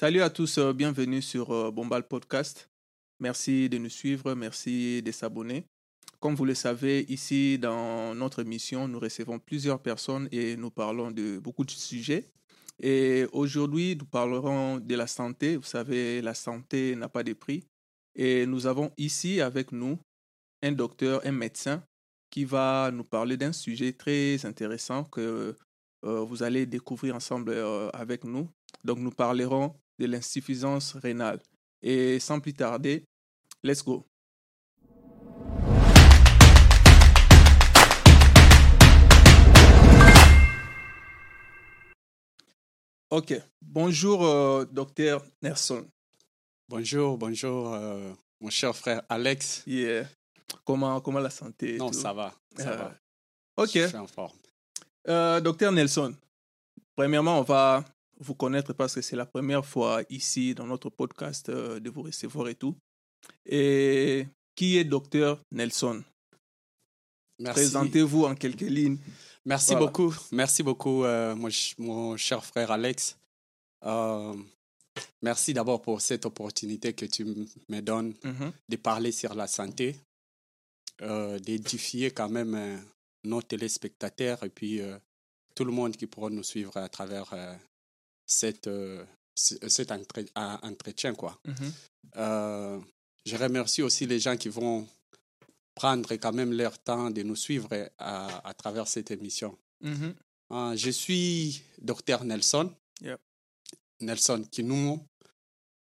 Salut à tous, euh, bienvenue sur euh, Bombal Podcast. Merci de nous suivre, merci de s'abonner. Comme vous le savez, ici dans notre émission, nous recevons plusieurs personnes et nous parlons de beaucoup de sujets. Et aujourd'hui, nous parlerons de la santé. Vous savez, la santé n'a pas de prix. Et nous avons ici avec nous un docteur, un médecin qui va nous parler d'un sujet très intéressant que euh, vous allez découvrir ensemble avec nous. Donc, nous parlerons de l'insuffisance rénale. Et sans plus tarder, let's go. Ok, bonjour euh, docteur Nelson. Bonjour, bonjour, euh, mon cher frère Alex. Yeah. Comment, comment la santé Non, ça va, ça Euh, va. Ok, Je suis en forme. Euh, docteur Nelson, premièrement, on va vous connaître parce que c'est la première fois ici dans notre podcast euh, de vous recevoir et tout. Et qui est docteur Nelson? Merci. Présentez-vous en quelques lignes. Merci Voilà. beaucoup, merci beaucoup, euh, mon, ch- mon cher frère Alex. Euh, merci d'abord pour cette opportunité que tu me donnes Mhm. de parler sur la santé, euh, d'édifier quand même nos téléspectateurs et puis tout le monde qui pourra nous suivre à travers cette, euh, ce- cet entretien. Quoi. Mhm. Euh, je remercie aussi les gens qui vont prendre quand même leur temps de nous suivre à, à travers cette émission. Mhm. Euh, je suis docteur Nelson. Yep. Nelson Kinou,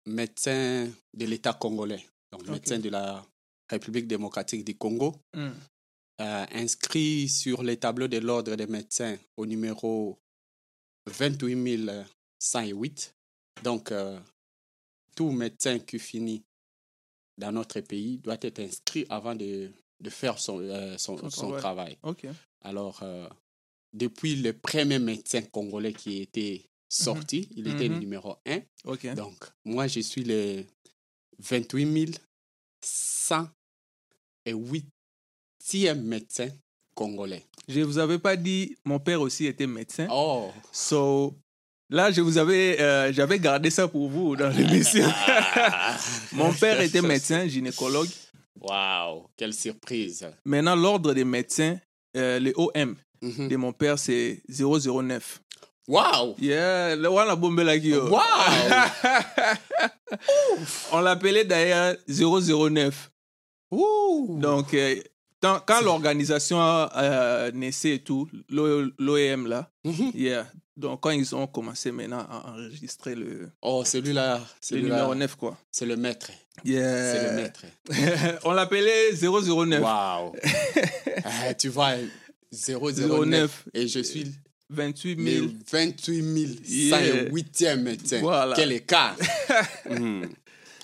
médecin de l'État congolais, donc médecin de la République démocratique du Congo, Mm. euh, inscrit sur les tableaux de l'ordre des médecins au numéro 28108. Donc, euh, tout médecin qui finit dans notre pays doit être inscrit avant de, de faire son, euh, son, Son son travail. Alors, euh, depuis le premier médecin congolais qui était sorti, il était le Mhm. numéro 1. Ok. Donc, moi, je suis le 28 108e médecin congolais. Je vous avais pas dit, mon père aussi était médecin. Oh! So, là, je vous avais, euh, j'avais gardé ça pour vous dans l'émission. mon père était médecin, gynécologue. Waouh! Quelle surprise! Maintenant, l'ordre des médecins, euh, le OM Mhm. de mon père, c'est 009. Waouh! Yeah, le bombe la. Waouh! On l'appelait d'ailleurs 009. Ouh! Donc, euh, quand, quand l'organisation euh, naissait et tout, l'OEM là, Mhm. yeah. Donc, quand ils ont commencé maintenant à enregistrer le, Oh, celui-là, le celui-là, numéro 9, quoi. c'est le maître. Yeah. C'est le maître. On l'appelait 009. Waouh! Ah, tu vois, 009. 09. Et je suis 28 le 000. 28 Yeah. 108e médecin. Voilà. Quel écart! Mhm.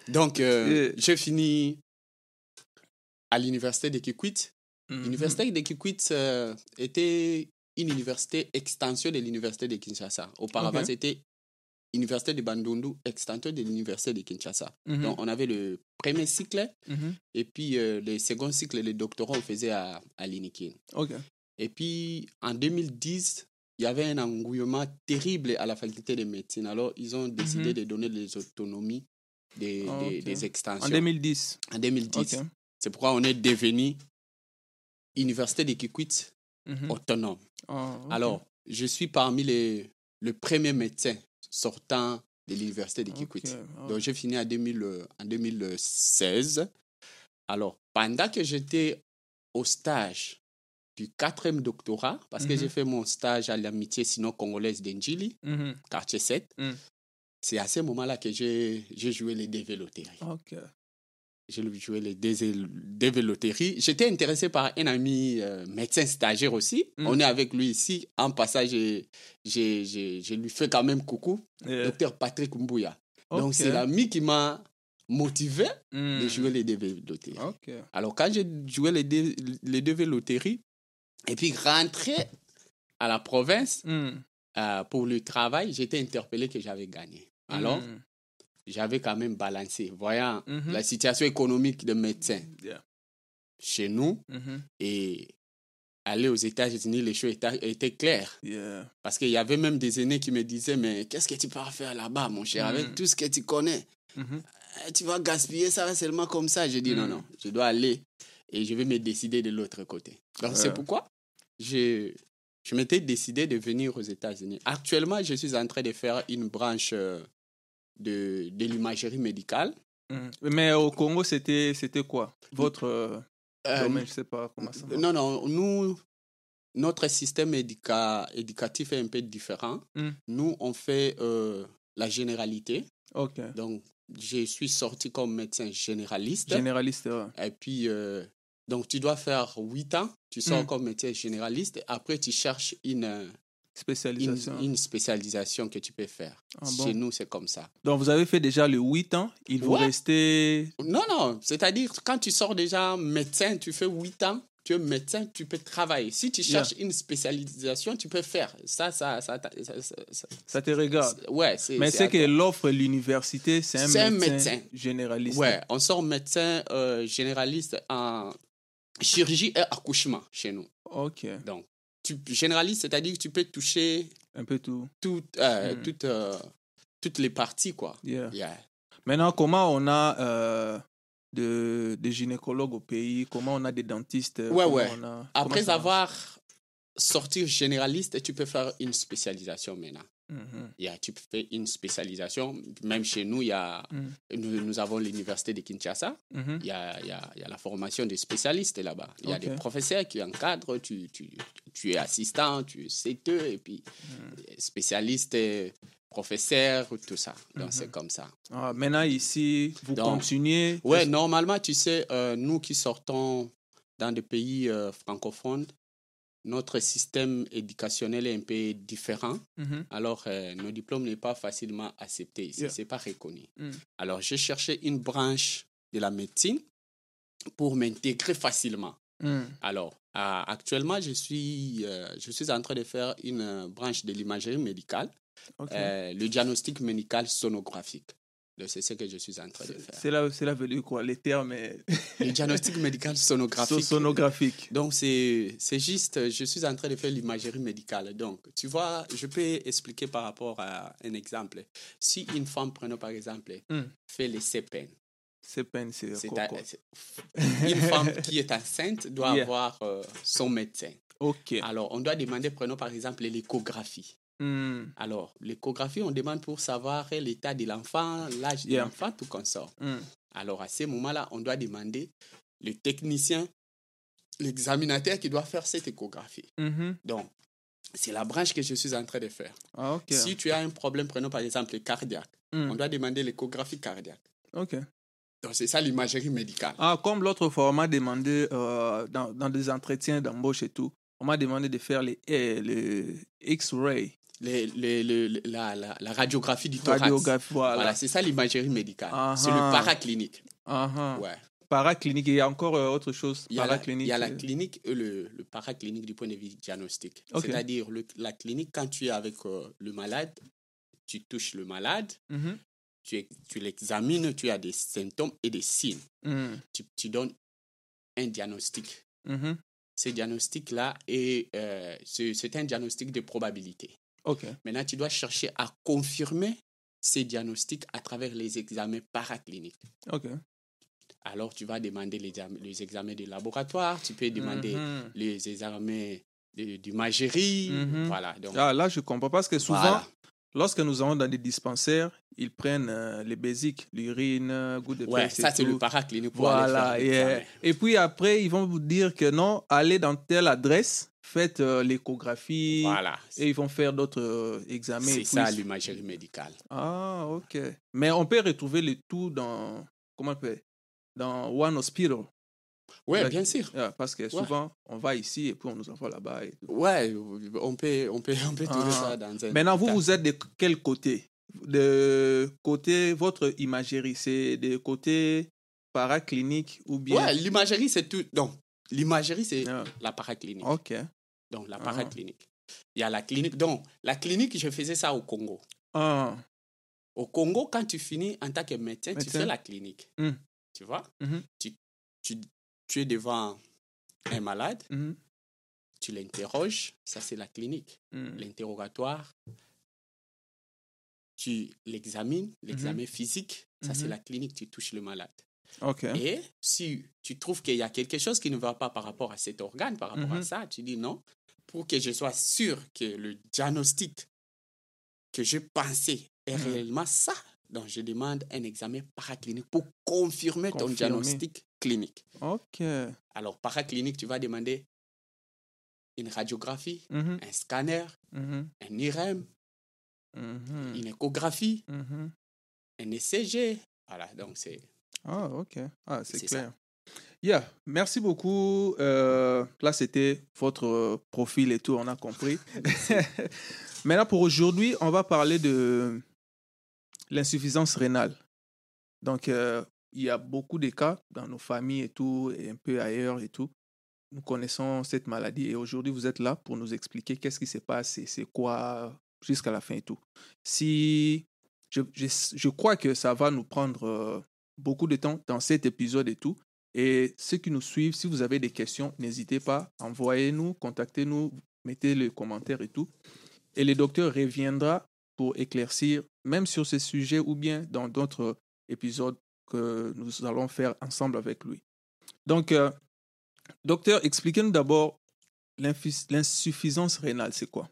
Donc, euh, Yeah. j'ai fini à l'université de Kikwit. Mhm. L'université de Kikwit euh, était une université extension de l'université de Kinshasa. Auparavant, c'était l'université de Bandundu, extension de l'université de Kinshasa. Mhm. Donc, on avait le premier cycle Mhm. et puis euh, le second cycle, le doctorat, on faisait à, à l'Inikin. Ok. Et puis, en 2010, il y avait un engouement terrible à la faculté de médecine. Alors, ils ont décidé Mhm. de donner les autonomies des, Ah, des, ok. des extensions. En 2010. En 2010. Ok. C'est pourquoi on est devenu Université de Kikwit Mhm. autonome. Ok. Alors, je suis parmi les le premier médecin sortant de l'Université de Kikwit. Ok. Ah. Donc, j'ai fini en, 2000, euh, en 2016. Alors, pendant que j'étais au stage du quatrième doctorat, parce que Mhm. j'ai fait mon stage à l'amitié sino-congolaise d'Enjili, Mhm. quartier 7, Mm. c'est à ce moment-là que j'ai joué les. Ok. J'ai joué les dé- dévéloteries. J'étais intéressé par un ami euh, médecin stagiaire aussi. Mm. On est avec lui ici. En passage, je lui fais quand même coucou. Yeah. Docteur Patrick Mbouya. Donc, c'est l'ami qui m'a motivé de Mm. jouer les dévéloteries. Ok. Alors, quand j'ai joué les, dé- les et puis rentré à la province Mm. euh, pour le travail, j'étais interpellé que j'avais gagné. Alors. J'avais quand même balancé, voyant Mhm. la situation économique des médecins Yeah. chez nous Mhm. et aller aux États-Unis, les choses étaient, claires. Yeah. Parce qu'il y avait même des aînés qui me disaient, mais qu'est-ce que tu pars faire là-bas, mon cher, avec Mm. tout ce que tu connais? Eh, Tu vas gaspiller ça seulement comme ça? Je dis, non, Mm. non, je dois aller et je vais me décider de l'autre côté. Donc, c'est pourquoi je, je m'étais décidé de venir aux États-Unis. Actuellement, je suis en train de faire une branche euh, de, de l'imagerie médicale. Mhm. Mais au Congo, c'était quoi? Votre euh, Euh, domaine, je sais pas comment ça va. non, non, nous, notre système éduca- éducatif est un peu différent. Mm. Nous, on fait euh, la généralité. Donc, je suis sorti comme médecin généraliste. Généraliste, ouais. Et puis, donc, tu dois faire 8 ans. Tu sors Mm. comme médecin généraliste. Et après, tu cherches une, une, spécialisation. une spécialisation que tu peux faire. Ah bon? Chez nous, c'est comme ça. Donc, vous avez fait déjà le 8 ans. Il vous restait. Non, non. C'est-à-dire, quand tu sors déjà médecin, tu fais 8 ans. Tu es médecin, tu peux travailler. Si tu Yeah. cherches une spécialisation, tu peux faire. Ça, ça, ça. ça- ça- ça- Ça te regarde. ouais. Mais c'est que l'offre l'université, c'est un, un médecin médecin. généraliste. Ouais, on sort médecin euh, généraliste en chirurgie et accouchement chez nous. Ok. Donc, tu, généraliste, c'est-à-dire que tu peux toucher Un peu tout. tout, euh, Mm. toutes, euh, toutes les parties, quoi. Yeah. Yeah. Maintenant, comment on a euh, de, des gynécologues au pays? Comment on a des dentistes? Ouais, ouais. a- Après avoir sorti généraliste, tu peux faire une spécialisation maintenant. Mhm. Yeah, tu peux faire une spécialisation. Même chez nous, il y a, Mm. nous, nous avons l'université de Kinshasa. Mhm. Il y a, il y, a, il y a la formation des spécialistes là-bas. Il y a des professeurs qui encadrent, tu, tu, tu es assistant, tu es CTE, et puis Mm. spécialiste, professeur, tout ça. Donc, Mhm. c'est comme ça. Ah, maintenant, ici, vous Donc, continuez? Ouais, normalement, tu sais, euh, nous qui sortons dans des pays euh, francophones, notre système éducationnel est un peu différent. Mhm. Alors, euh, nos diplômes n'est pas facilement acceptés ici. Yeah. C'est pas reconnu. Mm. Alors, j'ai cherché une branche de la médecine pour m'intégrer facilement. Mm. Alors, euh, actuellement, je suis, euh, je suis en train de faire une euh, branche de l'imagerie médicale, euh, le diagnostic médical sonographique. C'est ce que je suis en train de faire. C'est là, c'est là dire quoi Les termes Le diagnostic médical sonographique. so- sonographiques. Donc, c'est c'est juste, je suis en train de faire l'imagerie médicale. Donc, tu vois, je peux expliquer par rapport à un exemple. Si une femme, prenons par exemple, Mm. fait les CPN, C'est peine, c'est c'est quoi, quoi. une femme qui est enceinte doit Yeah. avoir euh, son médecin. Ok. Alors, on doit demander, prenons par exemple l'échographie. Mm. Alors, l'échographie, on demande pour savoir l'état de l'enfant, l'âge de l'enfant, tout comme ça. Mm. Alors, à ce moment-là, on doit demander le technicien, l'examinateur qui doit faire cette échographie. Mhm. Donc, c'est la branche que je suis en train de faire. Ah. Si tu as un problème, prenons par exemple le cardiaque, Mm. on doit demander l'échographie cardiaque. Ok. Donc, c'est ça l'imagerie médicale. Ah, comme l'autre fois, on m'a demandé euh, dans, dans des entretiens d'embauche et tout, on m'a demandé de faire les, eh, les X-ray, Les- les- les- la, la- la radiographie du thorax. radiographie, voilà. Voilà, c'est ça l'imagerie médicale. Ah C'est le ah. paraclinique. Ah. Ouais. Paraclinique, il y a encore euh, autre chose. Il y, a la, il y a la euh, clinique et le, le paraclinique du point de vue diagnostic. Ok. C'est-à-dire, la clinique, quand tu es avec euh, le malade, tu touches le malade, mhm. tu, tu l'examines, tu as des symptômes et des signes. Mm. Tu, tu donnes un diagnostic. Mhm. Ce diagnostic-là, est, euh, c'est c'est un diagnostic de probabilité. Maintenant, tu dois chercher à confirmer ces diagnostics à travers les examens paracliniques. Alors, tu vas demander les, exam- les examens de laboratoire, tu peux demander Mhm. les examens de- d'imagerie. Mhm. Voilà. Donc, Ah, là, je comprends parce que souvent, voilà. Lorsque nous allons dans des dispensaires, ils prennent euh, les basiques, l'urine, euh, goût de Ouais, ça, c'est le paraclinique pour aller Voilà. faire Et, euh, et puis après, ils vont vous dire que non, allez dans telle adresse, faites euh, l'échographie. Voilà. Et ils vont faire d'autres euh, examens. C'est ça l'imagerie médicale. Ah, ok. Mais on peut retrouver le tout dans, comment on peut, dans One Hospital. Oui, Ouais. bien sûr. Ah, parce que souvent, on va ici et puis on nous envoie là-bas. et tout. Ouais, on peut, on peut, on peut trouver Ah. ça dans un. Maintenant, vous, vous êtes de quel côté? De côté, votre imagerie, c'est de côté paraclinique ou bien Ouais, l'imagerie, c'est tout. Donc, l'imagerie, c'est Ah, la paraclinique. Ok. Donc, la Ah. paraclinique. Il y a la clinique. Donc, la clinique, je faisais ça au Congo. Ah, Au Congo, quand tu finis en tant que médecin, tu fais la clinique. Hmm. Tu vois? Mhm. tu, tu, tu es devant un malade, mhm. tu l'interroges, ça c'est la clinique. Mm. L'interrogatoire, tu l'examines, l'examen physique, ça c'est Mhm. la clinique, tu touches le malade. Et si tu trouves qu'il y a quelque chose qui ne va pas par rapport à cet organe, par rapport à Mhm. ça, tu dis non, pour que je sois sûr que le diagnostic que je pensais est réellement ça. Donc, je demande un examen paraclinique pour confirmer ton diagnostic clinique. OK. Alors, paraclinique, tu vas demander une radiographie, Mhm. un scanner, Mhm. un IRM, Mhm. une échographie, un ECG. Voilà, donc c'est Ah, OK. Ah, c'est ça. clair. Yeah, merci beaucoup. Euh, là, c'était votre euh, profil et tout, on a compris. Maintenant, pour aujourd'hui, on va parler de l'insuffisance rénale. Donc, euh, il y a beaucoup de cas dans nos familles et tout, et un peu ailleurs et tout. Nous connaissons cette maladie et aujourd'hui, vous êtes là pour nous expliquer qu'est-ce qui se passe et c'est quoi jusqu'à la fin et tout. Si je, je, je crois que ça va nous prendre euh, beaucoup de temps dans cet épisode et tout. Et ceux qui nous suivent, si vous avez des questions, n'hésitez pas, envoyez-nous, contactez-nous, mettez les commentaires et tout. Et le docteur reviendra pour éclaircir, même sur ce sujet ou bien dans d'autres épisodes que nous allons faire ensemble avec lui. Donc, euh, docteur, expliquez-nous d'abord l'insuffisance rénale, c'est quoi?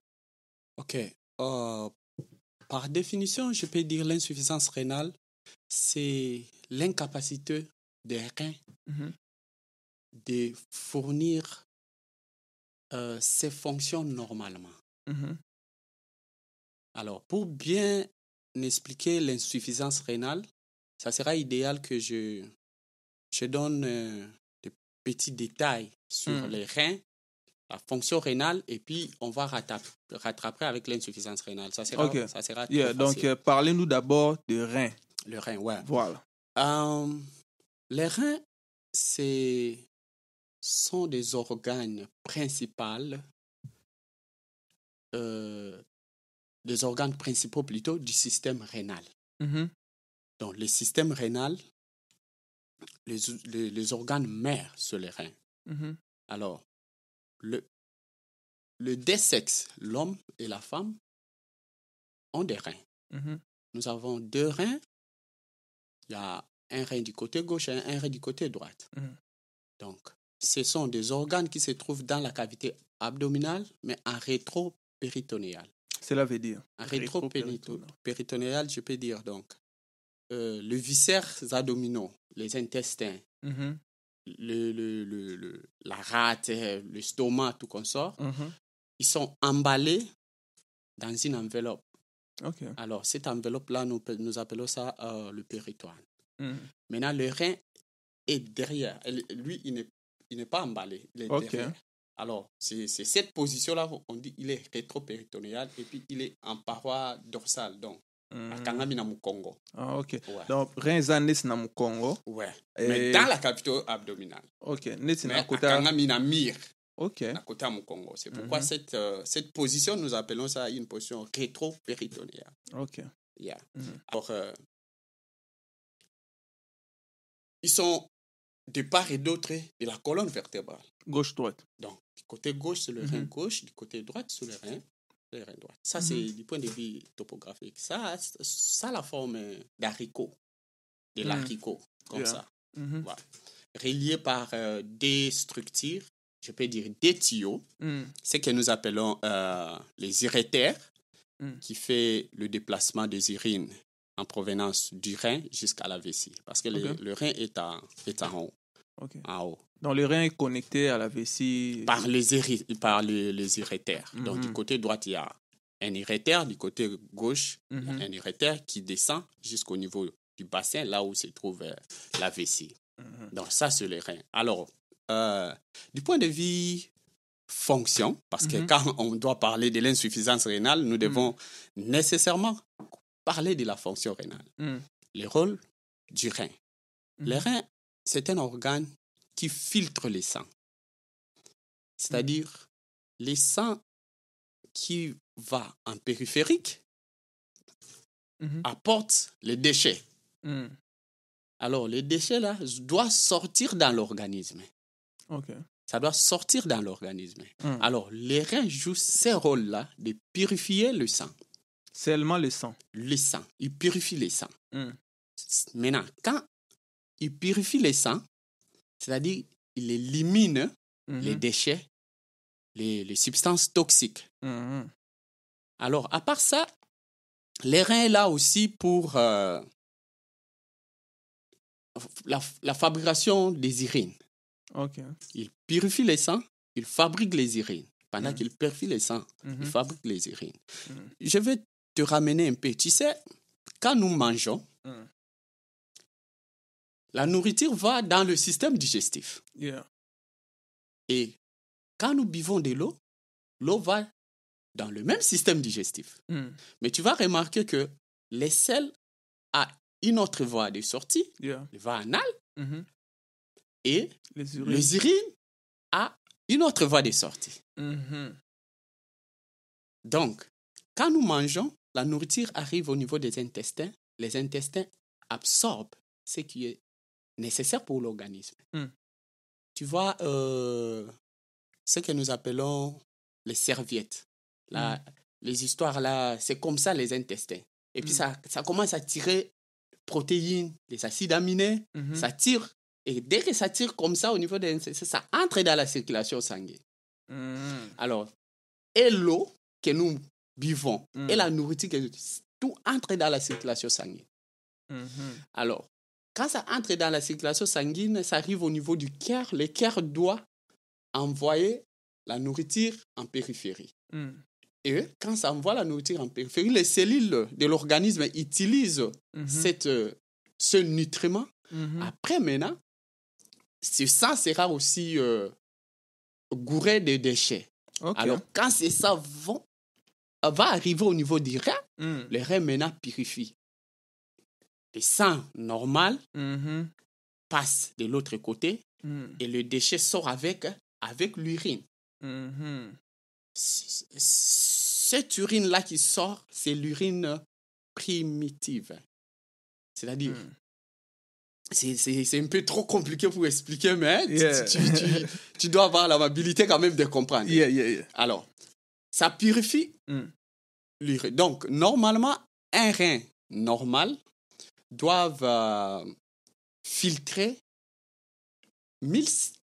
OK. Euh, par définition, je peux dire l'insuffisance rénale, c'est l'incapacité des reins Mhm. de fournir euh, ses fonctions normalement. Mhm. Alors, pour bien expliquer l'insuffisance rénale, ça sera idéal que je, je donne euh, des petits détails sur Mm. les reins, la fonction rénale, et puis on va rattraper, rattraper avec l'insuffisance rénale. Ça sera, Ok. ça sera Yeah, donc, euh, parlez-nous d'abord de reins. Le rein, ouais. Voilà. Euh, les reins, c'est sont des organes principaux, euh, des organes principaux plutôt du système rénal. Mhm. Donc, le système rénal, les, les, les organes mères sur les reins. Mhm. Alors, le, le deux sexes, l'homme et la femme, ont des reins. Mhm. Nous avons deux reins. Il y a un rein du côté gauche et un rein du côté droit. Donc, ce sont des organes qui se trouvent dans la cavité abdominale, mais en rétro-péritonéal. Cela veut dire En Rétro-péritonéal. je peux dire donc euh, le viscères abdominaux, les intestins, Mhm. le, le, le, le- la rate, le stomac, tout consort, Mhm. ils sont emballés dans une enveloppe. OK. Alors, cette enveloppe-là, nous, nous appelons ça euh, le péritoine. Mhm. Maintenant, le rein est derrière. Lui, il n'est, il n'est pas emballé. Il est derrière. Alors, c'est, cette position-là, on dit il est rétro-péritonéal et puis il est en paroi dorsale, donc, Mhm. à Kangami Congo. Ah, OK. Ouais. Donc, eza neti na mokongo. ouais. Et- Mais dans la cavité abdominale. OK. Mais na kota. Kangami na mire, OK. Congo. C'est pourquoi Mhm. cette, euh, cette position, nous appelons ça une position rétro-péritonéale. OK. Yeah. Mhm. Alors, euh, ils sont de part et d'autre de la colonne vertébrale. Gauche droite. Donc, du côté gauche, c'est le rein Mhm. gauche, du côté droit, c'est le rein, le rein droit. Ça, Mhm. c'est du point de vue topographique. Ça, ça la forme d'haricot, de Mhm. l'haricot, comme Yeah. ça. Mhm. Relié par euh, des structures, je peux dire des tuyaux, Mhm. ce que nous appelons euh, les urétères, Mhm. qui fait le déplacement des urines en provenance du rein jusqu'à la vessie. Parce que le, le rein est en, est en haut. OK. En haut. Donc, le rein est connecté à la vessie. par les, par les, les urétères. Donc, du Mhm. côté droit, il y a un urétère, du côté gauche, Mhm. un urétère qui descend jusqu'au niveau du bassin, là où se trouve euh, la vessie. Mhm. Donc, ça, c'est le rein. Alors, euh, du point de vue fonction, parce que Mhm. quand on doit parler de l'insuffisance rénale, nous devons nécessairement parler de la fonction rénale. Le rôle du rein. Le rein, c'est un organe qui filtre les sangs. C'est-à-dire, les sangs qui va en périphérique Mhm. apportent les déchets. Mhm. Alors, les déchets, là, doivent sortir dans l'organisme. OK. ça doit sortir dans l'organisme. Mm. Alors, les reins jouent ces rôles-là de purifier le sang. Seulement le sang. Le sang, ils purifient le sang. Mm. Maintenant, quand ils purifient le sang, c'est-à-dire ils éliminent les Mhm. déchets, les, les substances toxiques. Mhm. Alors, à part ça, les reins est là aussi pour euh, la, la fabrication des urines. Ok. Ils purifient les sangs, ils fabriquent les urines. Pendant Mhm. qu'ils purifient les sangs, ils fabriquent les urines. Je vais te ramener un peu. Tu sais, quand nous mangeons. La nourriture va dans le système digestif. Yeah. Et quand nous buvons de l'eau, l'eau va dans le même système digestif. Mm. Mais tu vas remarquer que les sels a une autre voie de sortie, Yeah. la voie anale, Mhm. et Les urines. les urines a une autre voie de sortie. Mhm. Donc, quand nous mangeons, la nourriture arrive au niveau des intestins. Les intestins absorbent ce qui est nécessaire pour l'organisme. Mm. Tu vois, euh, ce que nous appelons les serviettes, là, les histoires là, c'est comme ça les intestins. Et puis Mm. ça, ça commence à tirer protéines, les acides aminés, Mhm. ça tire. Et dès que ça tire comme ça au niveau des intestins, ça entre dans la circulation sanguine. Alors, et l'eau que nous buvons Mm. et la nourriture, que tout entre dans la circulation sanguine. Mhm. Alors, quand ça entre dans la circulation sanguine, ça arrive au niveau du cœur. Le cœur doit envoyer la nourriture en périphérie. Mm. Et quand ça envoie la nourriture en périphérie, les cellules de l'organisme utilisent Mhm. cette, euh, ce nutriment. Mhm. Après, maintenant, ce sang sera aussi euh, gouré de déchets. Ok. Alors, quand c'est ça vont- va arriver au niveau du rein, Mm. le rein maintenant purifie. Le sang normal Mhm. passe de l'autre côté Mm. et le déchet sort avec, avec l'urine. Mhm. C- Cette urine-là qui sort, c'est l'urine primitive. C'est-à-dire, Mm. c'est- un peu trop compliqué pour expliquer, mais tu- Yeah. tu, tu- tu dois avoir l'amabilité quand même de comprendre. Yeah, yeah, yeah. Alors, ça purifie Mm. l'urine. Donc, normalement, un rein normal doit euh, filtrer 1000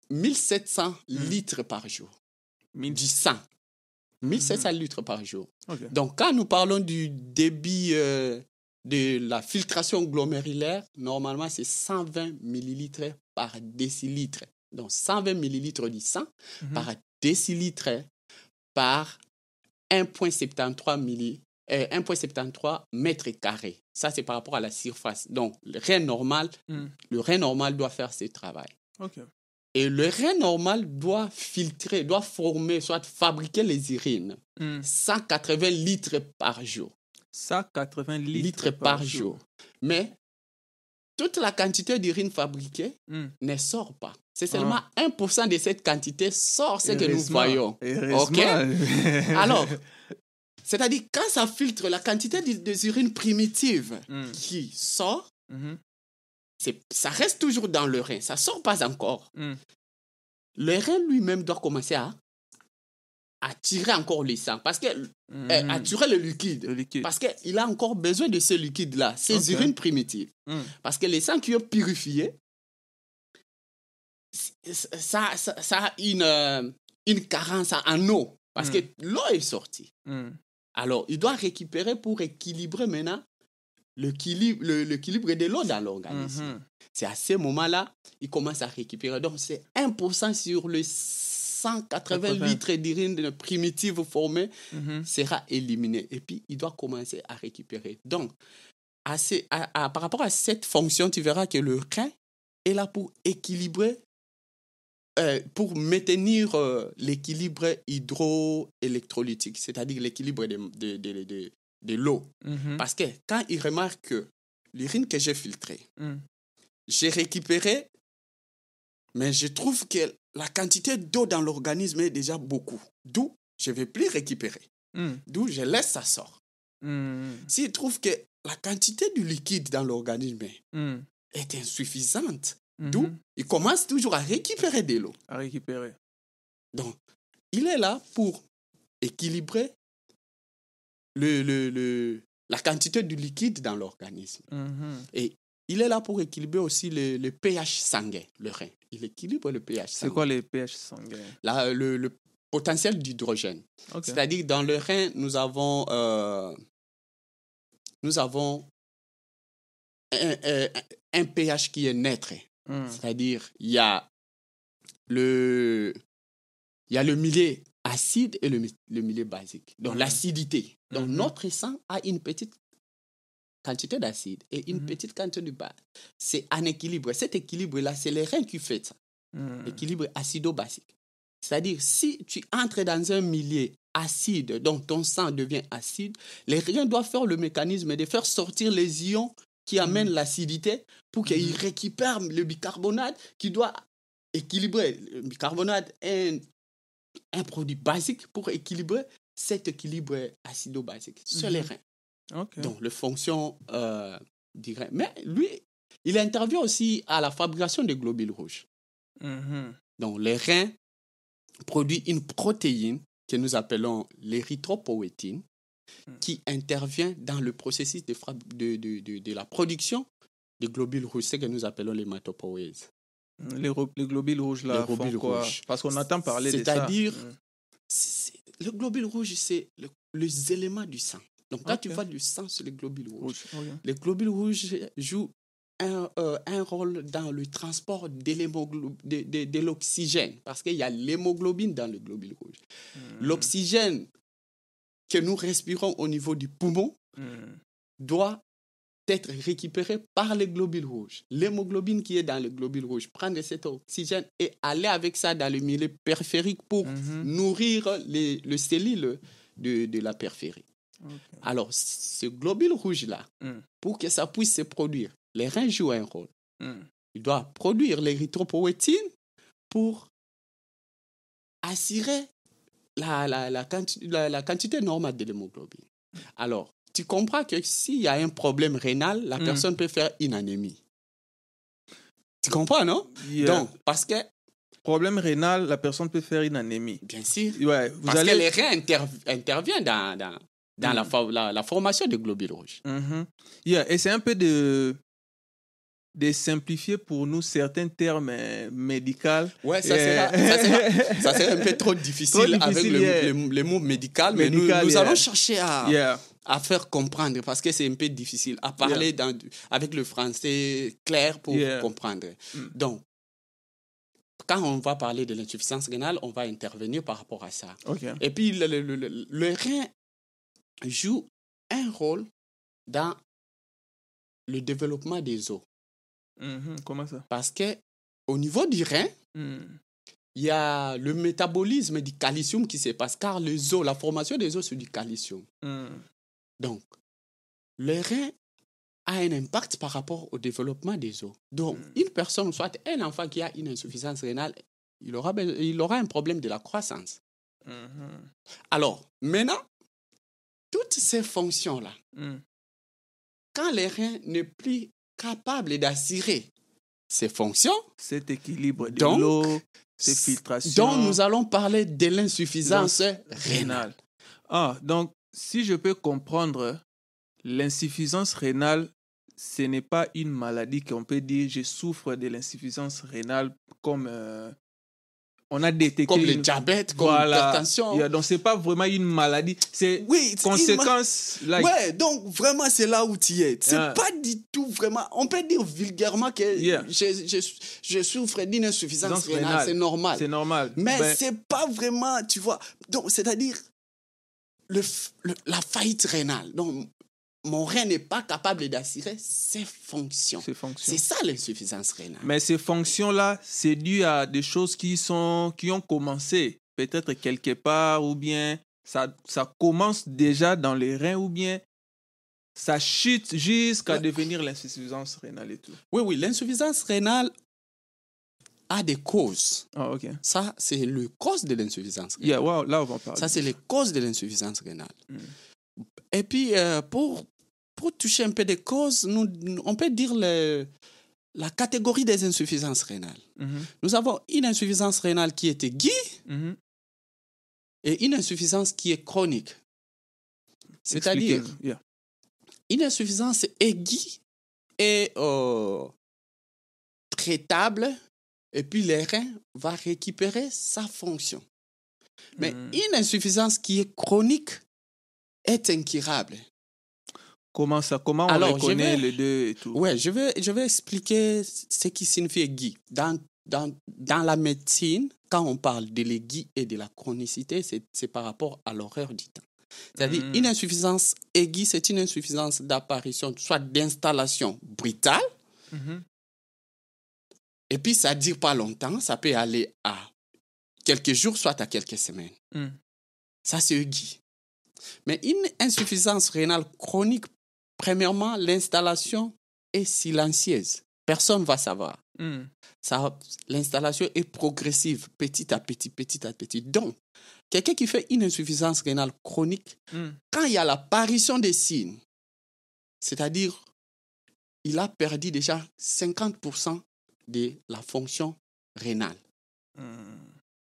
1700 Mm. litres par jour Mille- du sang. 1700 litres par jour. Donc, quand nous parlons du débit euh, de la filtration glomérulaire, normalement, c'est 120 millilitres par décilitre. Donc, 120 millilitres du sang Mhm. par décilitre par 1,73 milli, 1,73 mètres carrés. Ça, c'est par rapport à la surface. Donc, le rein normal, Mm. le rein normal doit faire ce travail. Et le rein normal doit filtrer, doit former, soit fabriquer les urines. Mm. 180 litres par jour. 180 litres, Litres par jour. Mais toute la quantité d'urine fabriquée Mm. ne sort pas. C'est seulement 1% de cette quantité sort ce que nous voyons. Heureusement. Alors, c'est-à-dire quand ça filtre la quantité urines primitives Mm. qui sort, Mhm. c'est- ça reste toujours dans le rein. Ça sort pas encore. Mm. Le rein lui-même doit commencer à attirer encore le sang parce que euh, Mhm. attirer le liquide. Le liquide. Parce qu'il a encore besoin de ce liquide-là, ces urines primitives. Mm. Parce que les sangs qui est purifié, ça, ça, ça a une, euh, une carence en eau. Parce Mm. que l'eau est sortie. Mm. Alors, il doit récupérer pour équilibrer maintenant l'équilibre le, de l'eau dans l'organisme. Mhm. C'est à ce moment-là, il commence à récupérer. Donc, c'est 1% sur les 180 80. litres d'urine primitive formée sera éliminé. Et puis, il doit commencer à récupérer. Donc, à ces- à- à- par rapport à cette fonction, tu verras que le rein est là pour équilibrer, euh, pour maintenir euh, l'équilibre hydroélectrolytique, c'est-à-dire l'équilibre de, de, de, de- de l'eau. Parce que quand il remarque que l'urine que j'ai filtrée, Mm. j'ai récupéré, mais je trouve que la quantité d'eau dans l'organisme est déjà beaucoup. D'où je ne vais plus récupérer. Mm. D'où je laisse ça sort. Mm. S'il trouve que la quantité du liquide dans l'organisme Mm. est insuffisante, Mhm. d'où il commence toujours à récupérer de l'eau. À récupérer. Donc, il est là pour équilibrer le, le, le- la quantité du liquide dans l'organisme. Mhm. Et il est là pour équilibrer aussi le, le pH sanguin, le rein. Il équilibre le pH C'est sanguin. quoi les pH sanguins? Là, le, le potentiel d'hydrogène. C'est-à-dire, dans le rein, nous avons, euh, nous avons un, un- un pH qui est neutre. Mhm. C'est-à-dire, il y a le, il y a le milieu acide et le, le milieu basique. Donc, Mhm. l'acidité. Donc, Mhm. notre sang a une petite quantité d'acide et une Mhm. petite quantité de base. C'est un équilibre. Cet équilibre-là, c'est les reins qui fait ça. Mhm. Équilibre acido-basique. C'est-à-dire, si tu entres dans un milieu acide, donc ton sang devient acide, les reins doivent faire le mécanisme de faire sortir les ions qui amènent l'acidité pour qu'ils Mhm. récupèrent le bicarbonate qui doit équilibrer. Le bicarbonate est un, un produit basique pour équilibrer cet équilibre acido-basique sur les Mhm. reins. Donc, les fonctions euh, du rein. Mais lui, il intervient aussi à la fabrication des globules rouges. Mhm. Donc, les reins produisent une protéine que nous appelons l'érythropoétine Mm. Qui intervient dans le processus de, de, de, de, de la production des globules rouges, ce que nous appelons. Les, ro- les globules rouges là Les font globules quoi? rouges. Parce qu'on entend parler de ça. C'est-à-dire-. C'est- Le globule rouge, c'est le- les éléments du sang. Donc, quand tu vois du sang sur les globules rouges, Rouge. ok. les globules rouges jouent un, euh, un rôle dans le transport de, de- de- l'oxygène, parce qu'il y a l'hémoglobine dans le globule rouge. L'oxygène que nous respirons au niveau du poumon Mhm. doit être récupéré par les globules rouges. L'hémoglobine qui est dans le globule rouge, prendre cet oxygène et aller avec ça dans le milieu périphérique pour Mhm. nourrir les, le cellule de, de la périphérie. Alors, ce globule rouge-là, Mm. pour que ça puisse se produire, les reins jouent un rôle. Mhm. Il doit produire l'érythropoétine pour assurer la, la, la, quanti- la- quantité normale de l'hémoglobine. Alors, tu comprends que s'il y a un problème rénal, la Mm. personne peut faire une anémie. Tu comprends, non? Yeah. Donc, parce que, problème rénal, la personne peut faire une anémie. bien sûr, Ouais, vous parce allez. que les reins inter- interviennent dans, dans, dans la, Mm. la, la formation des globules rouges. Mhm. Yeah, Et c'est un peu de, de simplifier pour nous certains termes euh, médicaux. Ouais, ça, Yeah. sera, ça, sera, ça sera un peu trop difficile, Trop avec le, yeah. le- les mots médical, mais nous, Médical, nous yeah. allons chercher à, Yeah. à faire comprendre parce que c'est un peu difficile à parler dans, avec le français clair pour Yeah. comprendre. Mm. Donc, quand on va parler de l'insuffisance rénale, on va intervenir par rapport à ça. Et puis, le, le, le- le rein joue un rôle dans le développement des os. Mhm. Comment ça? Parce que au niveau du rein, Mhm. il y a le métabolisme du calcium qui se passe, car les os, la formation des os, c'est du calcium. Mhm. Donc, le rein a un impact par rapport au développement des os. Donc, Mm. une personne, soit un enfant qui a une insuffisance rénale, il aura, il aura un problème de la croissance. Alors, maintenant, toutes ces fonctions-là, quand le rein n'est plus capable d'assurer ces fonctions, Cet équilibre de Donc, l'eau, ces filtrations. dont nous allons parler de l'insuffisance rénale. rénale. Ah, donc, si je peux comprendre, l'insuffisance rénale, ce n'est pas une maladie qu'on peut dire je souffre de l'insuffisance rénale comme euh, on a détecté. Comme le diabète, comme Voilà. l'hypertension. Yeah, donc, c'est pas vraiment une maladie, c'est Oui, c'est conséquence. like, Ouais, donc vraiment, c'est là où tu es. C'est Yeah. pas du tout vraiment. On peut dire vulgairement que Yeah. je, je, je souffre d'une insuffisance rénale, c'est normal. C'est normal. Mais Ben, c'est pas vraiment, tu vois. Donc, c'est-à-dire, le, f- le- la faillite rénale. Donc, mon rein n'est pas capable d'assurer ses fonctions. ces fonctions. C'est ça l'insuffisance rénale. Mais ces fonctions-là, c'est dû à des choses qui, sont, qui ont commencé, peut-être quelque part, ou bien ça, ça commence déjà dans les reins, ou bien ça chute jusqu'à Ouais. devenir l'insuffisance rénale et tout. Oui, oui, l'insuffisance rénale a des causes. Ah, ok. Ça, c'est le cause de l'insuffisance rénale. Yeah, wow, là, on va parler. Ça, c'est les causes de l'insuffisance rénale. Mm. Et puis, euh, pour, pour toucher un peu des causes, nous, on peut dire le- la catégorie des insuffisances rénales. Mhm, Nous avons une insuffisance rénale qui est aiguë mhm, et une insuffisance qui est chronique. C'est-à-dire, yeah. une insuffisance aiguë est euh, traitable et puis les reins va récupérer sa fonction. Mais Mm. une insuffisance qui est chronique est incurable. Comment ça Comment on Alors, reconnaît vais- les deux et tout? Ouais, je vais, je vais expliquer ce qui signifie aiguë. Dans, dans, dans la médecine, quand on parle de l'aiguë et de la chronicité, c'est par rapport à l'horreur du temps. C'est-à-dire, Mm. une insuffisance aiguë, c'est une insuffisance d'apparition, soit d'installation brutale, Mhm. et puis ça ne dure pas longtemps, ça peut aller à quelques jours, soit à quelques semaines. Mm. Ça, c'est aigu. Mais une insuffisance rénale chronique, premièrement, l'installation est silencieuse. Personne ne va savoir. Mm. Ça, l'installation est progressive, petit à petit, petit à petit. Donc, quelqu'un qui fait une insuffisance rénale chronique, Mm. quand il y a l'apparition des signes, c'est-à-dire, il a perdu déjà 50% de la fonction rénale. Mm.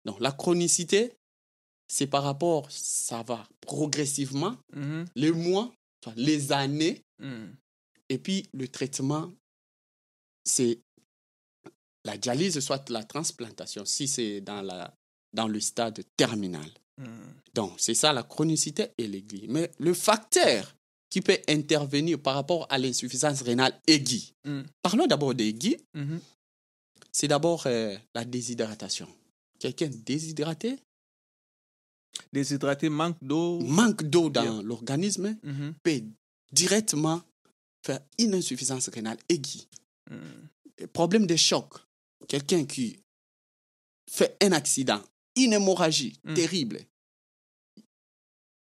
Donc, la chronicité, c'est par rapport, ça va progressivement, les mois, les années, Mm. et puis le traitement, c'est la dialyse, soit la transplantation, si c'est dans, la, dans le stade terminal. Mm. Donc, c'est ça la chronicité et l'aiguille. Mais le facteur qui peut intervenir par rapport à l'insuffisance rénale aiguë, Mm. parlons d'abord d'aiguille, Mhm. c'est d'abord euh, la déshydratation. Quelqu'un déshydraté Déshydraté, manque d'eau. manque d'eau dans Yeah. l'organisme Mhm. peut directement faire une insuffisance rénale aiguë. Mm. Problème de choc. Quelqu'un qui fait un accident, une hémorragie Mm. terrible,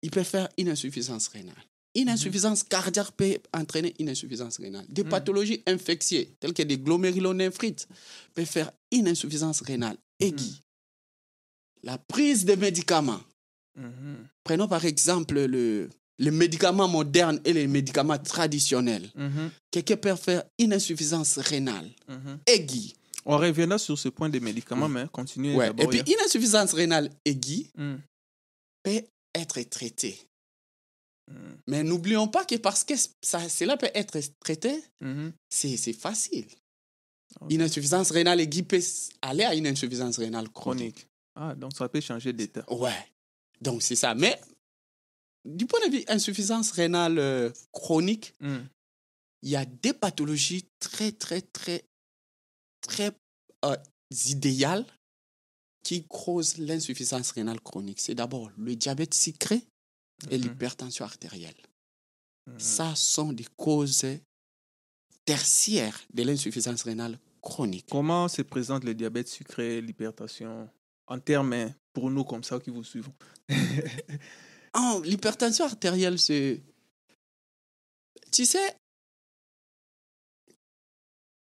il peut faire une insuffisance rénale. Une Mhm. insuffisance cardiaque peut entraîner une insuffisance rénale. Des Mm. pathologies infectieuses, telles que des glomérulonéphrites, peuvent faire une insuffisance rénale aiguë. Mm. La prise de médicaments. Mhm. Prenons par exemple le, les médicaments modernes et les médicaments traditionnels. Mhm. Quelqu'un peut faire une insuffisance rénale Mhm. aiguë. On reviendra sur ce point des médicaments, Mm. mais continuez Ouais. Et puis, une insuffisance rénale aiguë Mm. peut être traitée. Mm. Mais n'oublions pas que parce que ça, cela peut être traité, Mhm. c'est c'est facile. Une insuffisance rénale aiguë peut aller à une insuffisance rénale chronique. Chronique. Ah, donc ça peut changer d'état. Ouais. Donc, c'est ça. Mais du point de vue insuffisance rénale euh, chronique, Mm. il y a des pathologies très, très, très, très euh, idéales qui causent l'insuffisance rénale chronique. C'est d'abord le diabète sucré et Mhm. l'hypertension artérielle. Mhm. Ça sont des causes tertiaires de l'insuffisance rénale chronique. Comment se présente le diabète sucré, l'hypertension en termes hein, pour nous comme ça qui vous suivons Oh, l'hypertension artérielle, c'est... Tu sais,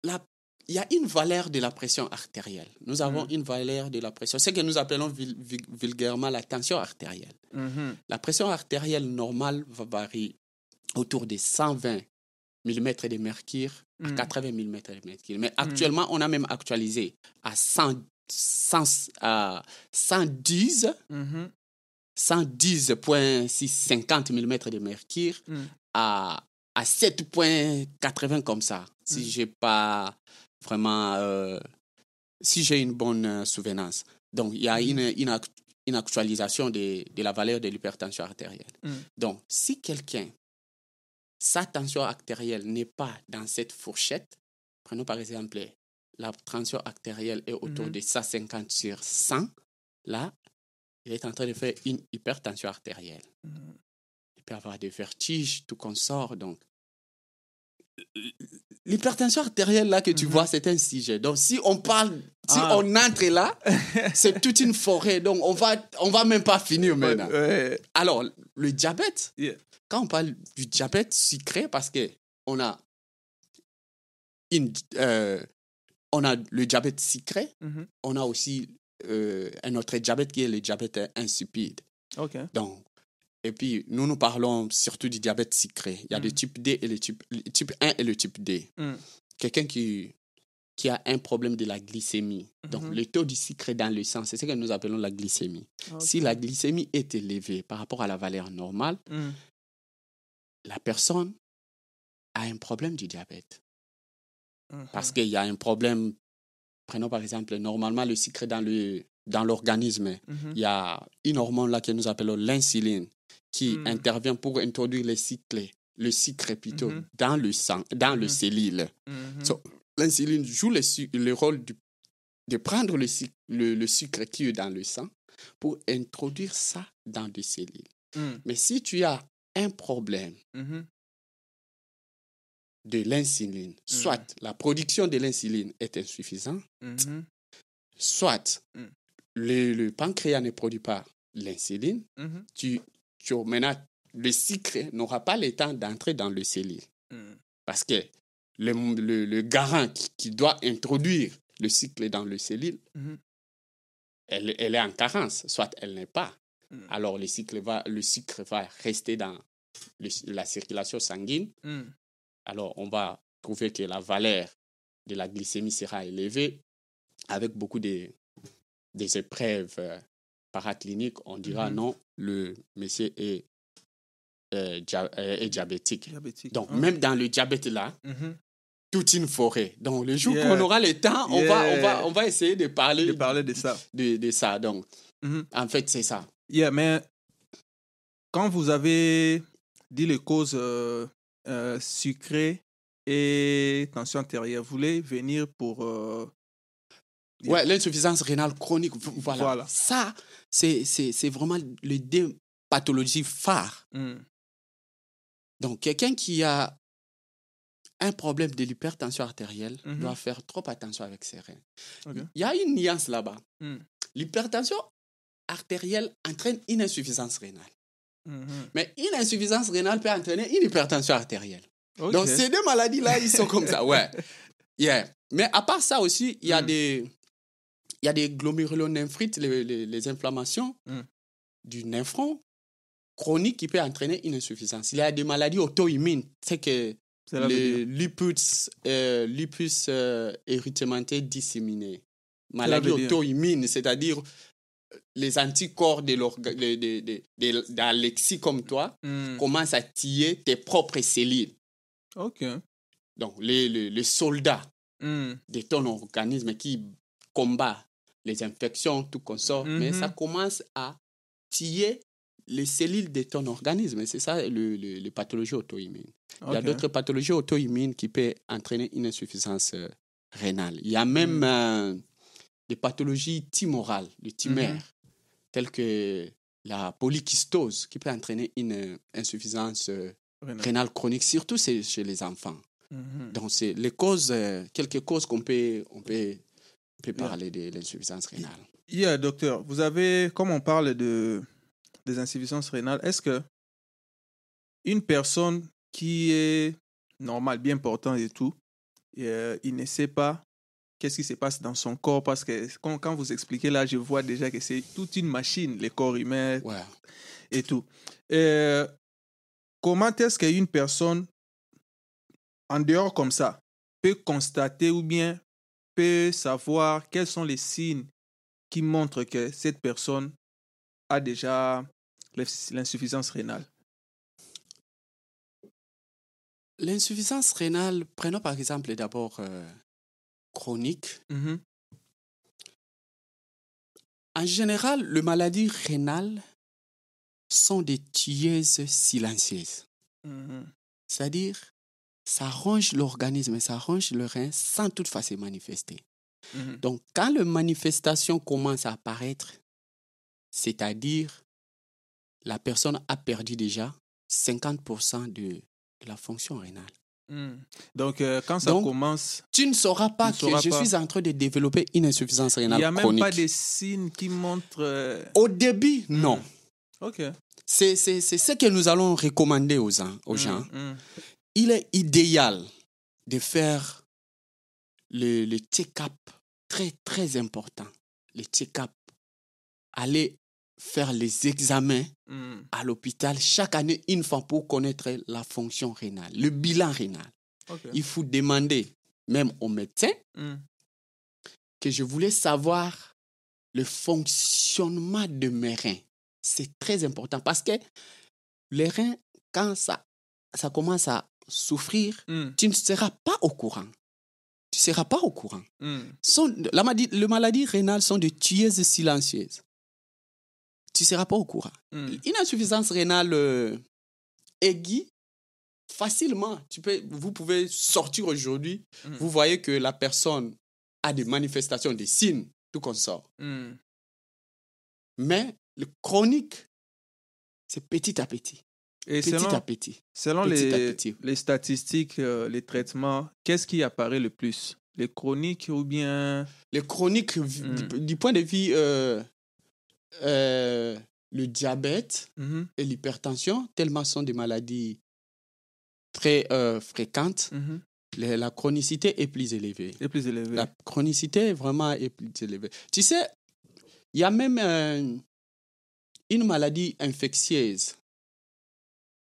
la- il y a une valeur de la pression artérielle. Nous avons Mhm. une valeur de la pression. Ce que nous appelons vul- vul- vulgairement la tension artérielle. Mhm. La pression artérielle normale va varier autour de 120 mm de mercure à Mhm. 80 mm de mercure. Mais actuellement, on a même actualisé à 100, 100, à 110 Mhm. 110.650 mm de mercure Mm. à, à 7.80 comme ça, si Mm. j'ai pas vraiment, euh, si j'ai une bonne euh, souvenance. Donc, il y a Mm. une, une, act- une actualisation de, de la valeur de l'hypertension artérielle. Donc, si quelqu'un, sa tension artérielle n'est pas dans cette fourchette, prenons par exemple la tension artérielle est autour Mhm. de 150 sur 100, là, il est en train de faire une hypertension artérielle. Mhm. Il peut avoir des vertiges, tout consort. Donc, l'hypertension artérielle là que tu Mhm. vois, c'est un sujet. Donc, si on parle, si Ah. on entre là, c'est toute une forêt. Donc, on va, on va même pas finir maintenant. Ouais. Alors, le diabète, Yeah. quand on parle du diabète sucré, parce que on a une, euh, on a le diabète sucré, Mhm. on a aussi euh, un autre diabète qui est le diabète insipide. Donc, et puis, nous, nous parlons surtout du diabète sucré. Il y a Mm. le type D et le type, le type 1 et le type D. Mm. Quelqu'un qui, qui a un problème de la glycémie. Donc, Mhm. le taux du sucre dans le sang, c'est ce que nous appelons la glycémie. Si la glycémie est élevée par rapport à la valeur normale, la personne a un problème du diabète. Mhm. Parce qu'il y a un problème, prenons par exemple, normalement le sucre dans le dans l'organisme, Mhm. il y a une hormone là que nous appelons l'insuline qui Mm. intervient pour introduire le sucre, le sucre plutôt Mhm. dans le sang, dans le Mhm. cellule. Mhm. So, L'insuline joue le, le rôle du- de prendre le, le, le sucre qui est dans le sang pour introduire ça dans des cellules. Mm. Mais si tu as un problème Mhm. De l'insuline, soit la production de l'insuline est insuffisante, Mhm. soit Mm. le, le pancréas ne produit pas l'insuline, Mhm. tu, tu, maintenant, le sucre n'aura pas le temps d'entrer dans le cellule. Mm. Parce que le, le, le garant qui, qui doit introduire le sucre dans le cellule, Mhm. elle, elle est en carence, soit elle n'est pas. Mm. Alors le sucre va, le sucre va rester dans le- la circulation sanguine. Mm. Alors on va trouver que la valeur de la glycémie sera élevée avec beaucoup de, des épreuves euh, paracliniques. On dira Mhm. non, le monsieur est, euh, euh, est diabétique. Diabétique. Donc, Ah. même dans le diabète là, Mhm. toute une forêt. Donc, le jour Yeah. qu'on aura le temps, on, va, on, va, on va essayer de parler De parler de ça. de, de ça. Donc, Mhm. en fait, c'est ça. Yeah, mais quand vous avez dit les causes euh, euh, sucrées et tension artérielle, vous voulez venir pour... euh. Ouais, l'insuffisance rénale chronique, voilà. Voilà. Ça, c'est c'est- c'est vraiment les deux pathologies phares. mm, Donc, quelqu'un qui a un problème de l'hypertension artérielle Mhm. doit faire trop attention avec ses reins. Il y a une nuance là-bas. mm, L'hypertension artérielle entraîne une insuffisance rénale. Mhm. Mais une insuffisance rénale peut entraîner une hypertension artérielle. Donc, ces deux maladies-là, ils sont comme ça, ouais. Yeah. Mais à part ça aussi, il y a Mm. des... Il y a des glomérulonymphrites, les, les, les inflammations Mm. du nephron chronique qui peut entraîner une insuffisance. Il y a des maladies auto-immunes, c'est que le lupus, euh, lupus euh, disséminé, maladie auto-immune, c'est-à-dire les anticorps l'orga- de, de, d'Alexis comme toi Mm, commencent à tiller tes propres cellules. Ok. Donc, les, les, les soldats Mm, de ton organisme qui combat les infections, tout consort, mais Mhm. ça commence à tiller les cellules de ton organisme. C'est ça le, le- les pathologies auto-immunes. Il y a d'autres pathologies auto-immunes qui peuvent entraîner une insuffisance euh, rénale. Il y a même Mhm. euh, des pathologies timorales, le tumeur, Mhm. telles que la polykystose, qui peut entraîner une insuffisance euh, Rénal. rénale chronique, surtout chez les enfants. Mhm. Donc, c'est les causes, euh, quelques causes qu'on peut, on peut, on peut parler de l'insuffisance rénale. Yeah, docteur, vous avez, comme on parle de, des insuffisances rénales, est-ce que une personne qui est normale, bien portante et tout, euh, il ne sait pas qu'est-ce qui se passe dans son corps? Parce que quand, quand vous expliquez là, je vois déjà que c'est toute une machine, le corps humain Ouais. et tout. Euh, comment est-ce qu'une personne, en dehors comme ça, peut constater ou bien peut savoir quels sont les signes qui montrent que cette personne a déjà l'ins- l'insuffisance rénale? L'insuffisance rénale, prenons par exemple d'abord euh, chronique. Mhm. En général, les maladies rénales sont des tueuses silencieuses. Mhm. C'est-à-dire, ça ronge l'organisme, ça ronge le rein sans toutefois se manifester. Mhm. Donc, quand les manifestations commencent à apparaître, c'est-à-dire la personne a perdu déjà 50% de, de la fonction rénale. Mhm. Donc, euh, quand ça Donc, commence, Tu ne sauras pas ne que sauras je pas. suis en train de développer une insuffisance il rénale n'y a même chronique. pas des signes qui montrent. euh, Au début, non. Mhm. Ok. C'est ce que nous allons recommander aux, gens- aux gens. Mhm. Il est idéal de faire le, le check-up très, très important. Le check-up. Aller faire les examens. À l'hôpital chaque année une fois pour connaître la fonction rénale, le bilan rénal. Il faut demander même au médecin Mhm. que je voulais savoir le fonctionnement de mes reins. C'est très important parce que les reins, quand ça, ça commence à souffrir, Mm, tu ne seras pas au courant. Tu ne seras pas au courant. mm. Sont, la maladie, les maladies rénales sont des tueuses silencieuses. Tu ne seras pas au courant. Mm. Une insuffisance rénale euh, aiguë, facilement, tu peux, vous pouvez sortir aujourd'hui, Mm. vous voyez que la personne a des manifestations, des signes, tout qu'on sort. Mm. Mais le chronique, c'est petit à petit. Et Petit selon, à petit. selon petit à les, petit. les statistiques, euh, les traitements, qu'est-ce qui apparaît le plus? Les chroniques ou bien... Le chronique, vi- Mm. du, du point de vue, euh, euh, le diabète Mhm, et l'hypertension, tellement sont des maladies très euh, fréquentes, mhm. le- la chronicité est plus élevée. Et plus élevé. La chronicité vraiment est plus élevée. Tu sais, il y a même euh, une maladie infectieuse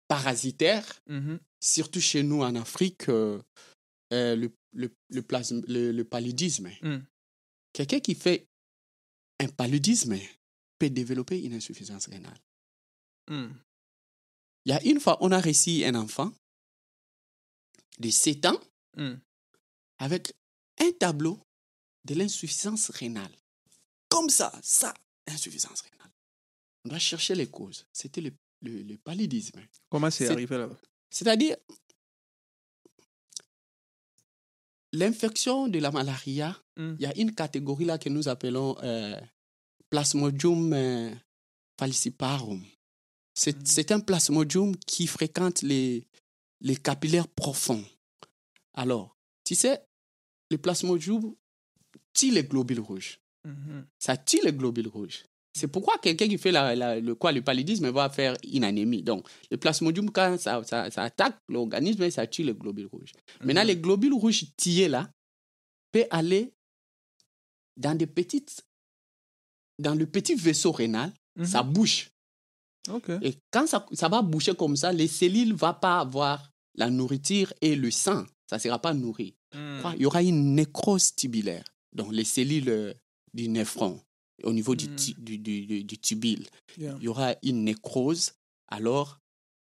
parasitaire, Mhm, surtout chez nous en Afrique, euh, le, le, le, plasme- le- le paludisme. Mm. Quelqu'un qui fait un paludisme peut développer une insuffisance rénale. mm. Il y a une fois, on a reçu un enfant de 7 ans Mm. avec un tableau de l'insuffisance rénale. Comme ça, ça, insuffisance rénale. On doit chercher les causes. C'était le, le, le paludisme. Comment c'est C'est- arrivé là-bas? C'est-à-dire, l'infection de la malaria, Mm. il y a une catégorie là que nous appelons euh, Plasmodium euh, falciparum. C'est Mhm. c'est un plasmodium qui fréquente les, les capillaires profonds. Alors, tu sais, le plasmodium tue les globules rouges. Mhm. Ça tue les globules rouges. C'est pourquoi quelqu'un qui fait la, la- le, quoi, le paludisme va faire une anémie. Donc, le plasmodium, quand ça, ça, ça attaque l'organisme, ça tue les globules rouges. Maintenant, Mhm. les globules rouges tués là peuvent aller dans des petites, dans le petit vaisseau rénal, Mhm. ça bouche. Ok. Et quand ça, ça va boucher comme ça, les cellules ne vont pas avoir la nourriture et le sang. Ça ne sera pas nourri. Mm. Quoi, Il y aura une nécrose tubulaire. Donc, les cellules euh, du néphron, au niveau du, Mm. tu- du, du, du- du tubule, Yeah. il y aura une nécrose. Alors,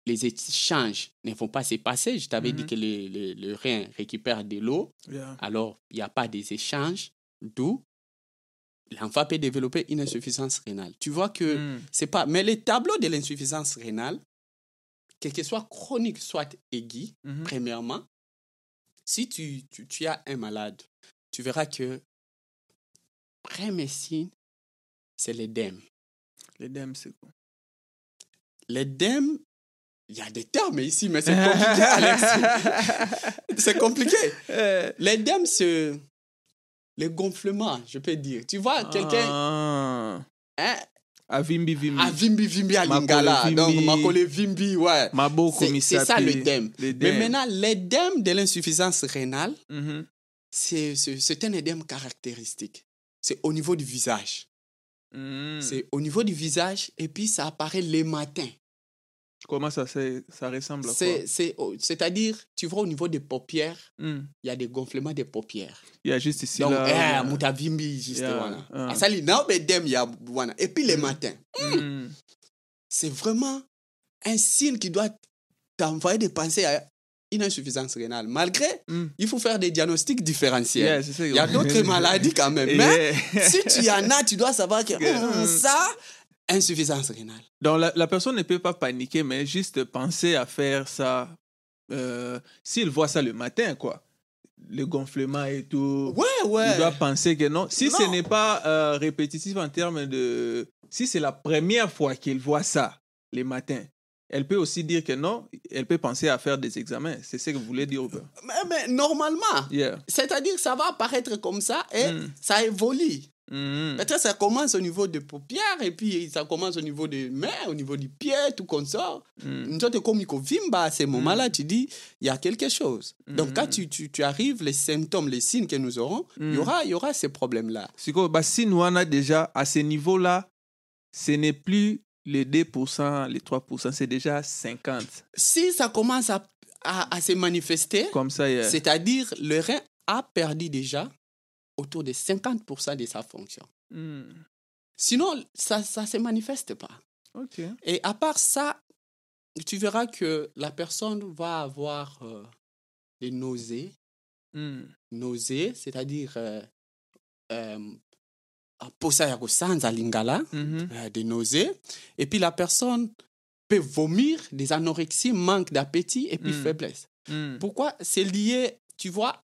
les échanges ne vont pas se passer. Je t'avais dit Mhm. que le, le, le rein récupère de l'eau. Yeah. Alors, il n'y a pas des échanges. D'où l'enfant peut développer une insuffisance rénale. Tu vois que Mm. c'est pas. Mais les tableaux de l'insuffisance rénale, quel que soit chronique, soit aigu, Mhm. premièrement, si tu, tu, tu as un malade, tu verras que premier signe, c'est l'œdème. L'œdème, c'est quoi? L'œdème, il y a des termes ici, mais c'est compliqué, Alex. c'est compliqué. Euh, L'œdème, c'est le gonflement, je peux dire. Tu vois, quelqu'un, Ah. hein, Avimbi Vimbi. à Vimbi Vimbi à Lingala, donc. Makole Vimbi, ouais. Mabo C'est c'est ça Komisapi. l'œdème. Mais maintenant, l'œdème de l'insuffisance rénale, Mhm. c'est c'est- un œdème caractéristique. C'est au niveau du visage. Mm. C'est au niveau du visage et puis ça apparaît les matins. Comment ça, ça ressemble à quoi? C'est-à-dire, tu vois au niveau des paupières, Mm. il y a des gonflements des paupières. Il y a juste ici Donc, là. eh, euh, mutavimbi, juste Yeah, voilà. ah. Asali, non, mais dem, il y a voilà. Et puis les Mm. matins, mm. c'est vraiment un signe qui doit t'envoyer de penser à une insuffisance rénale. Malgré, Mm. il faut faire des diagnostics différentiels. Yeah, c'est ça. Il y a d'autres maladies quand même. Mais Yeah. si tu en as, tu dois savoir que hum, ça, insuffisance rénale. Donc la, la personne ne peut pas paniquer, mais juste penser à faire ça. euh, S'il voit ça le matin, quoi. Le gonflement et tout. Ouais, ouais. Il doit penser que non. Si ce n'est pas euh, répétitif en termes de. Si c'est la première fois qu'il voit ça les matins, elle peut aussi dire que non. Elle peut penser à faire des examens. C'est ce que vous voulez dire ou pas? Mais, mais normalement, Yeah. c'est-à-dire que ça va apparaître comme ça et Mm. ça évolue. Peut-être ça commence au niveau des paupières et puis ça commence au niveau des mains, au niveau du pied, tout comme ça. Mhm. Une sorte de comme vimba à ces moments-là, tu dis, il y a quelque chose. Donc Mm. quand tu, tu, tu arrives, les symptômes, les signes que nous aurons, il y aura, il y aura ces problèmes-là. Bah, si nous on a déjà à ce niveau-là, ce n'est plus les 2%, les 3%, c'est déjà 50. Si ça commence à, à, à se manifester, Comme ça, yeah. c'est-à-dire le rein a perdu déjà autour de 50% de sa fonction. Hmm. Sinon, ça ne se manifeste pas. Et à part ça, tu verras que la personne va avoir euh, des nausées. Hmm. Nausées, c'est-à-dire euh, euh, Mhm. euh, des nausées. Et puis la personne peut vomir, des anorexies, manque d'appétit et puis Mm. faiblesse. Hmm. Pourquoi? C'est lié, tu vois,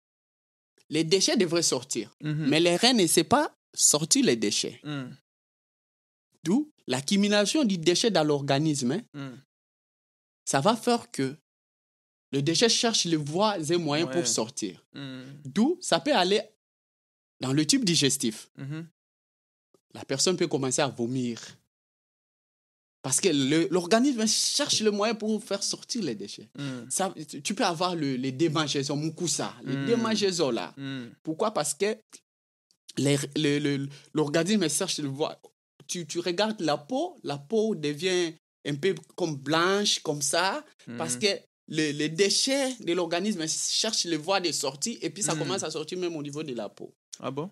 les déchets devraient sortir. Mhm. Mais les reins ne savent pas sortir les déchets. Hmm. D'où l'accumulation du déchet dans l'organisme, hein, Hmm. ça va faire que le déchet cherche les voies et moyens Ouais. pour sortir. Hmm. D'où ça peut aller dans le tube digestif. Mhm. La personne peut commencer à vomir. Parce que le- l'organisme cherche le moyen pour faire sortir les déchets. Hmm. Ça, tu peux avoir le, les démangeaisons, mukusa, les Mm. démangeaisons là. Hmm. Pourquoi? Parce que le- le- l'organisme cherche le voie. Tu, tu regardes la peau, la peau devient un peu comme blanche, comme ça, parce Mhm. que le- les déchets de l'organisme cherchent les voies de sortie et puis ça Mm. commence à sortir même au niveau de la peau. Ah bon?